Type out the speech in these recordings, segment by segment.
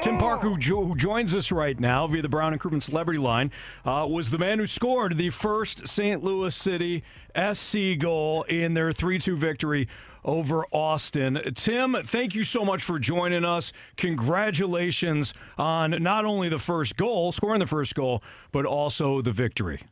Tim Park, who, jo- who joins us right now via the Brown and Crouppen Celebrity Line, uh, was the man who scored the first St. Louis City SC goal in their 3 2 victory over Austin. Tim, thank you so much for joining us. Congratulations on not only the first goal, scoring the first goal, but also the victory.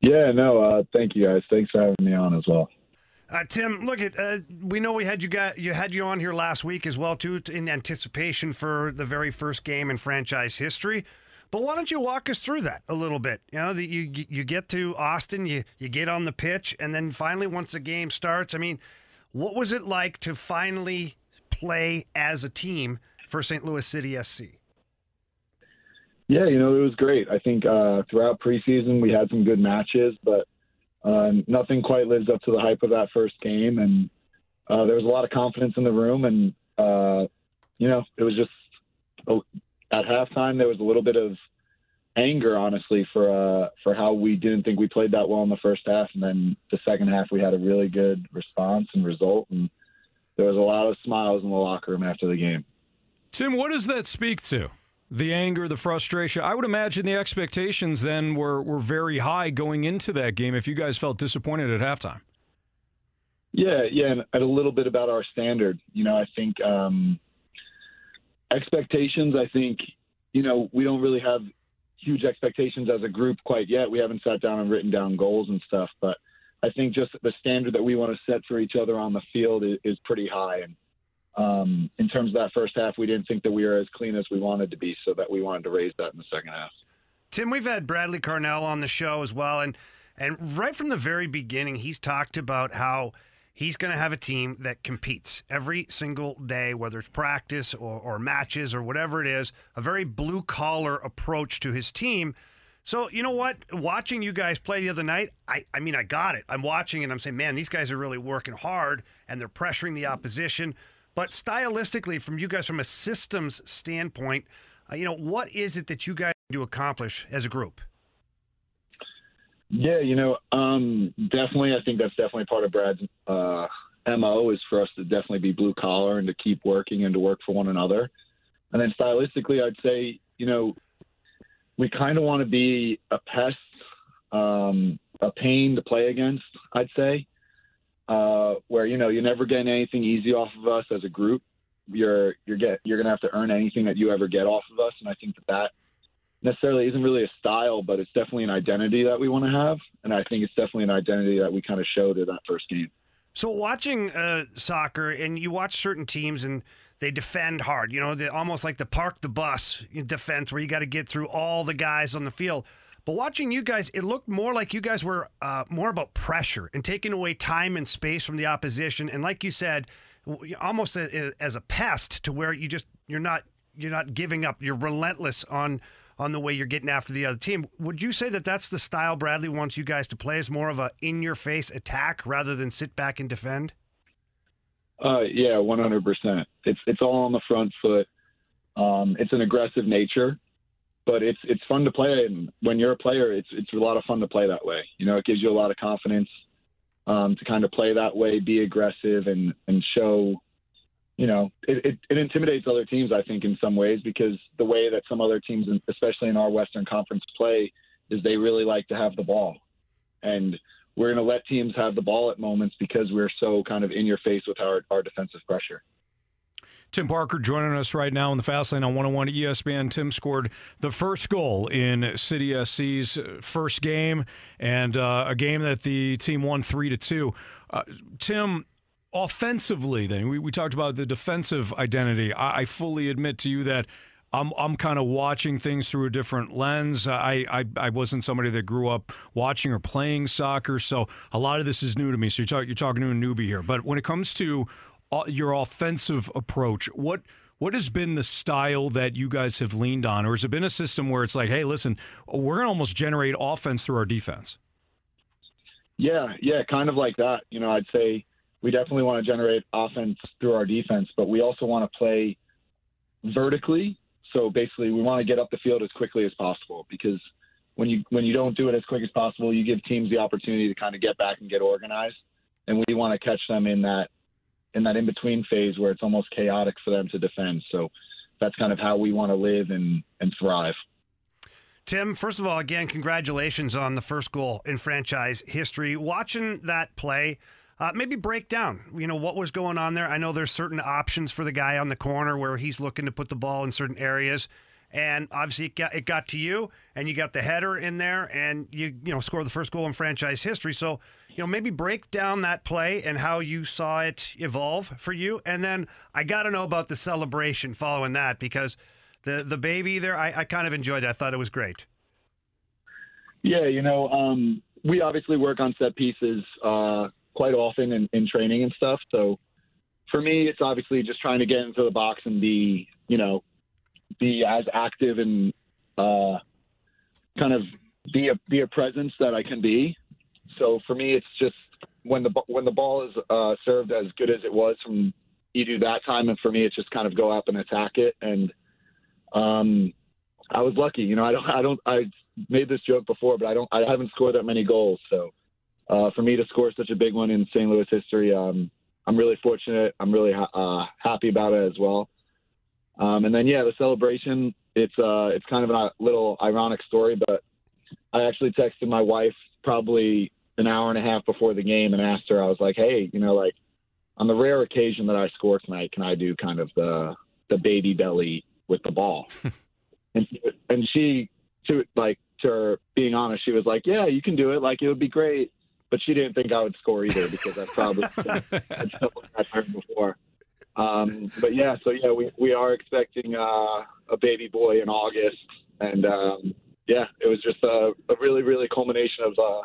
Yeah, no, uh, thank you guys. Thanks for having me on as well. Uh, Tim, look at uh, we know we had you got you had you on here last week as well too in anticipation for the very first game in franchise history. But why don't you walk us through that a little bit? You know, that you you get to Austin, you you get on the pitch, and then finally once the game starts, I mean, what was it like to finally play as a team for St. Louis City SC? Yeah, you know, it was great. I think uh, throughout preseason we had some good matches, but uh, nothing quite lives up to the hype of that first game. And uh, there was a lot of confidence in the room, and uh, you know, it was just at halftime there was a little bit of anger, honestly, for uh, for how we didn't think we played that well in the first half, and then the second half we had a really good response and result, and there was a lot of smiles in the locker room after the game. Tim, what does that speak to? The anger, the frustration. I would imagine the expectations then were, were very high going into that game if you guys felt disappointed at halftime. Yeah, yeah, and a little bit about our standard. You know, I think um, expectations, I think, you know, we don't really have huge expectations as a group quite yet. We haven't sat down and written down goals and stuff, but I think just the standard that we want to set for each other on the field is, is pretty high. And um, in terms of that first half, we didn't think that we were as clean as we wanted to be, so that we wanted to raise that in the second half. Tim, we've had Bradley Carnell on the show as well, and and right from the very beginning, he's talked about how he's going to have a team that competes every single day, whether it's practice or, or matches or whatever it is. A very blue collar approach to his team. So you know what? Watching you guys play the other night, I, I mean, I got it. I'm watching and I'm saying, man, these guys are really working hard and they're pressuring the opposition. But stylistically, from you guys, from a systems standpoint, uh, you know, what is it that you guys do accomplish as a group? Yeah, you know, um, definitely. I think that's definitely part of Brad's uh, mo is for us to definitely be blue collar and to keep working and to work for one another. And then stylistically, I'd say, you know, we kind of want to be a pest, um, a pain to play against. I'd say uh, where you know you're never getting anything easy off of us as a group. You're you're get you're gonna have to earn anything that you ever get off of us, and I think that that necessarily isn't really a style, but it's definitely an identity that we want to have, and I think it's definitely an identity that we kind of showed in that first game. So watching uh, soccer, and you watch certain teams, and they defend hard. You know, they almost like the park the bus defense, where you got to get through all the guys on the field. But watching you guys, it looked more like you guys were uh, more about pressure and taking away time and space from the opposition. And like you said, almost a, as a pest to where you just you're not you're not giving up. You're relentless on on the way you're getting after the other team. Would you say that that's the style Bradley wants you guys to play? Is more of a in your face attack rather than sit back and defend? Uh, yeah, 100%. It's it's all on the front foot. Um, it's an aggressive nature but it's it's fun to play. And when you're a player it's it's a lot of fun to play that way. You know it gives you a lot of confidence um, to kind of play that way be aggressive and and show you know it, it, it intimidates other teams i think in some ways because the way that some other teams especially in our western conference play is they really like to have the ball. And we're going to let teams have the ball at moments because we're so kind of in your face with our, our defensive pressure Tim Parker joining us right now in the fast lane on 101 ESPN. Tim scored the first goal in City SC's first game, and uh, a game that the team won three to two. Uh, Tim, offensively, then we, we talked about the defensive identity. I, I fully admit to you that. I'm I'm kind of watching things through a different lens. I, I I wasn't somebody that grew up watching or playing soccer, so a lot of this is new to me. So you're, talk, you're talking to a newbie here. But when it comes to Uh, your offensive approach, what what has been the style that you guys have leaned on, or has it been a system where it's like, hey, listen, we're going to almost generate offense through our defense? Yeah, yeah, kind of like that. You know, I'd say we definitely want to generate offense through our defense, but we also want to play vertically so basically, we want to get up the field as quickly as possible because when you when you don't do it as quick as possible, you give teams the opportunity to kind of get back and get organized, and we want to catch them in that in that in between phase where it's almost chaotic for them to defend. So that's kind of how we want to live and and thrive. Tim, first of all, again, congratulations on the first goal in franchise history. Watching that play, uh, maybe break down, you know, what was going on there. I know there's certain options for the guy on the corner where he's looking to put the ball in certain areas, and obviously it got it got to you, and you got the header in there, and you you know score the first goal in franchise history. So you know maybe break down that play and how you saw it evolve for you, and then I got to know about the celebration following that because the the baby there, I, I kind of enjoyed it. I thought it was great. Yeah, you know, um, we obviously work on set pieces uh, quite often in, in training and stuff. So for me, it's obviously just trying to get into the box and be, you know, be as active and uh, kind of be a be a presence that I can be. So for me, it's just when the when the ball is uh, served as good as it was from Edu that time, and for me, it's just kind of go up and attack it. And um, I was lucky, you know. I don't I don't I made this joke before, but I don't I haven't scored that many goals, so uh, for me to score such a big one in St. Louis history, um, I'm really fortunate. I'm really ha- uh, happy about it as well. Um, and then yeah, the celebration. It's uh, it's kind of a little ironic story, but I actually texted my wife probably an hour and a half before the game and asked her. I was like, hey, you know, like on the rare occasion that I score tonight, can I do kind of the the baby belly with the ball? and and she to like to her being honest, she was like, yeah, you can do it. Like it would be great but she didn't think I would score either because I probably had heard before. Um, but yeah, so yeah, we, we are expecting uh, a baby boy in August, and um, yeah, it was just a, a really, really culmination of uh,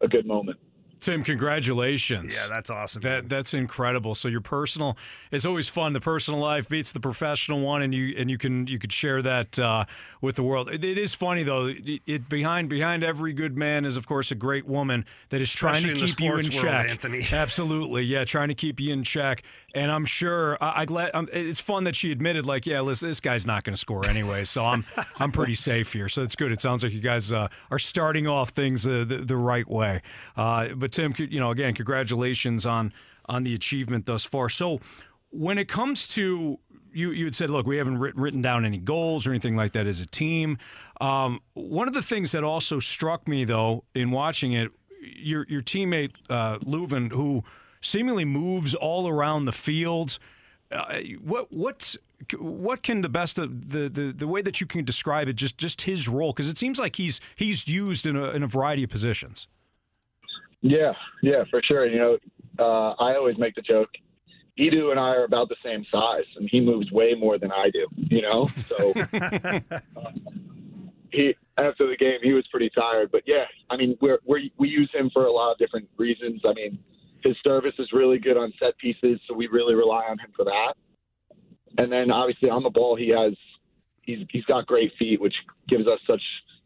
a good moment. Tim, congratulations. Yeah, that's awesome. That that's incredible. So your personal it's always fun. The personal life beats the professional one, and you and you can you could share that uh, with the world. It, it is funny though. It, it, behind behind every good man is of course a great woman that is Especially trying to keep you in world, check. Anthony. Absolutely, yeah, trying to keep you in check. And I'm sure I, I glad um, it's fun that she admitted like, yeah, listen, this guy's not going to score anyway, so I'm I'm pretty safe here. So it's good. It sounds like you guys uh, are starting off things uh, the, the right way. Uh, but Tim, you know, again, congratulations on on the achievement thus far. So when it comes to you, you had said, look, we haven't written, down any goals or anything like that as a team. Um, one of the things that also struck me, though, in watching it, your your teammate uh, Löwen, who seemingly moves all around the field. Uh, what what's what can the best of the, the the way that you can describe it just just his role because it seems like he's he's used in a in a variety of positions. Yeah, yeah, for sure. You know, uh, I always make the joke. Edu and I are about the same size, and he moves way more than I do. You know, so he after the game he was pretty tired. But yeah, I mean, we're, we're we use him for a lot of different reasons. I mean, his service is really good on set pieces, so we really rely on him for that. And then obviously on the ball, he has he's he's got great feet, which gives us such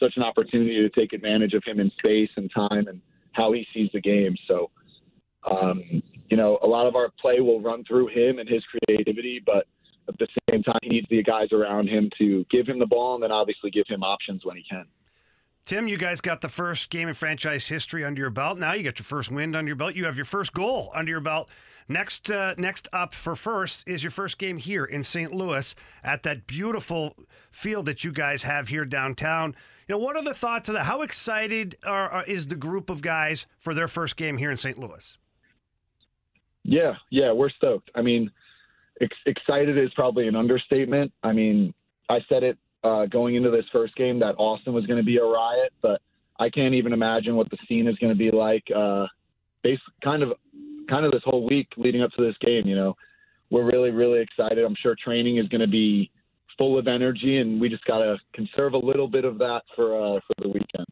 such an opportunity to take advantage of him in space and time and how he sees the game. So, um, you know, a lot of our play will run through him and his creativity, but at the same time, he needs the guys around him to give him the ball and then obviously give him options when he can. Tim, you guys got the first game in franchise history under your belt. Now you got your first win under your belt. You have your first goal under your belt. Next, uh, next up for first is your first game here in St. Louis at that beautiful field that you guys have here downtown. You know, what are the thoughts of that? How excited are, are, is the group of guys for their first game here in St. Louis? Yeah, yeah, we're stoked. I mean, ex- excited is probably an understatement. I mean, I said it uh, going into this first game that Austin was going to be a riot, but I can't even imagine what the scene is going to be like. Uh, kind of, kind of this whole week leading up to this game. You know, we're really, really excited. I'm sure training is going to be full of energy, and we just got to conserve a little bit of that for uh, for the weekend.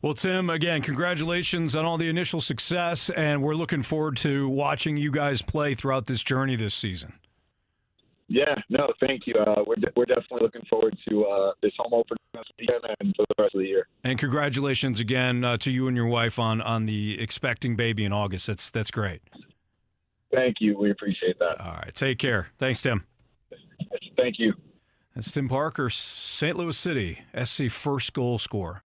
Well, Tim, again, congratulations on all the initial success, and we're looking forward to watching you guys play throughout this journey this season. Yeah, no, thank you. Uh, we're, de- we're definitely looking forward to uh, this home opener this weekend and for the rest of the year. And congratulations again uh, to you and your wife on on the expecting baby in August. That's that's great. Thank you. We appreciate that. All right, take care. Thanks, Tim. Thank you. That's Tim Parker, St. Louis City, SC first goal scorer.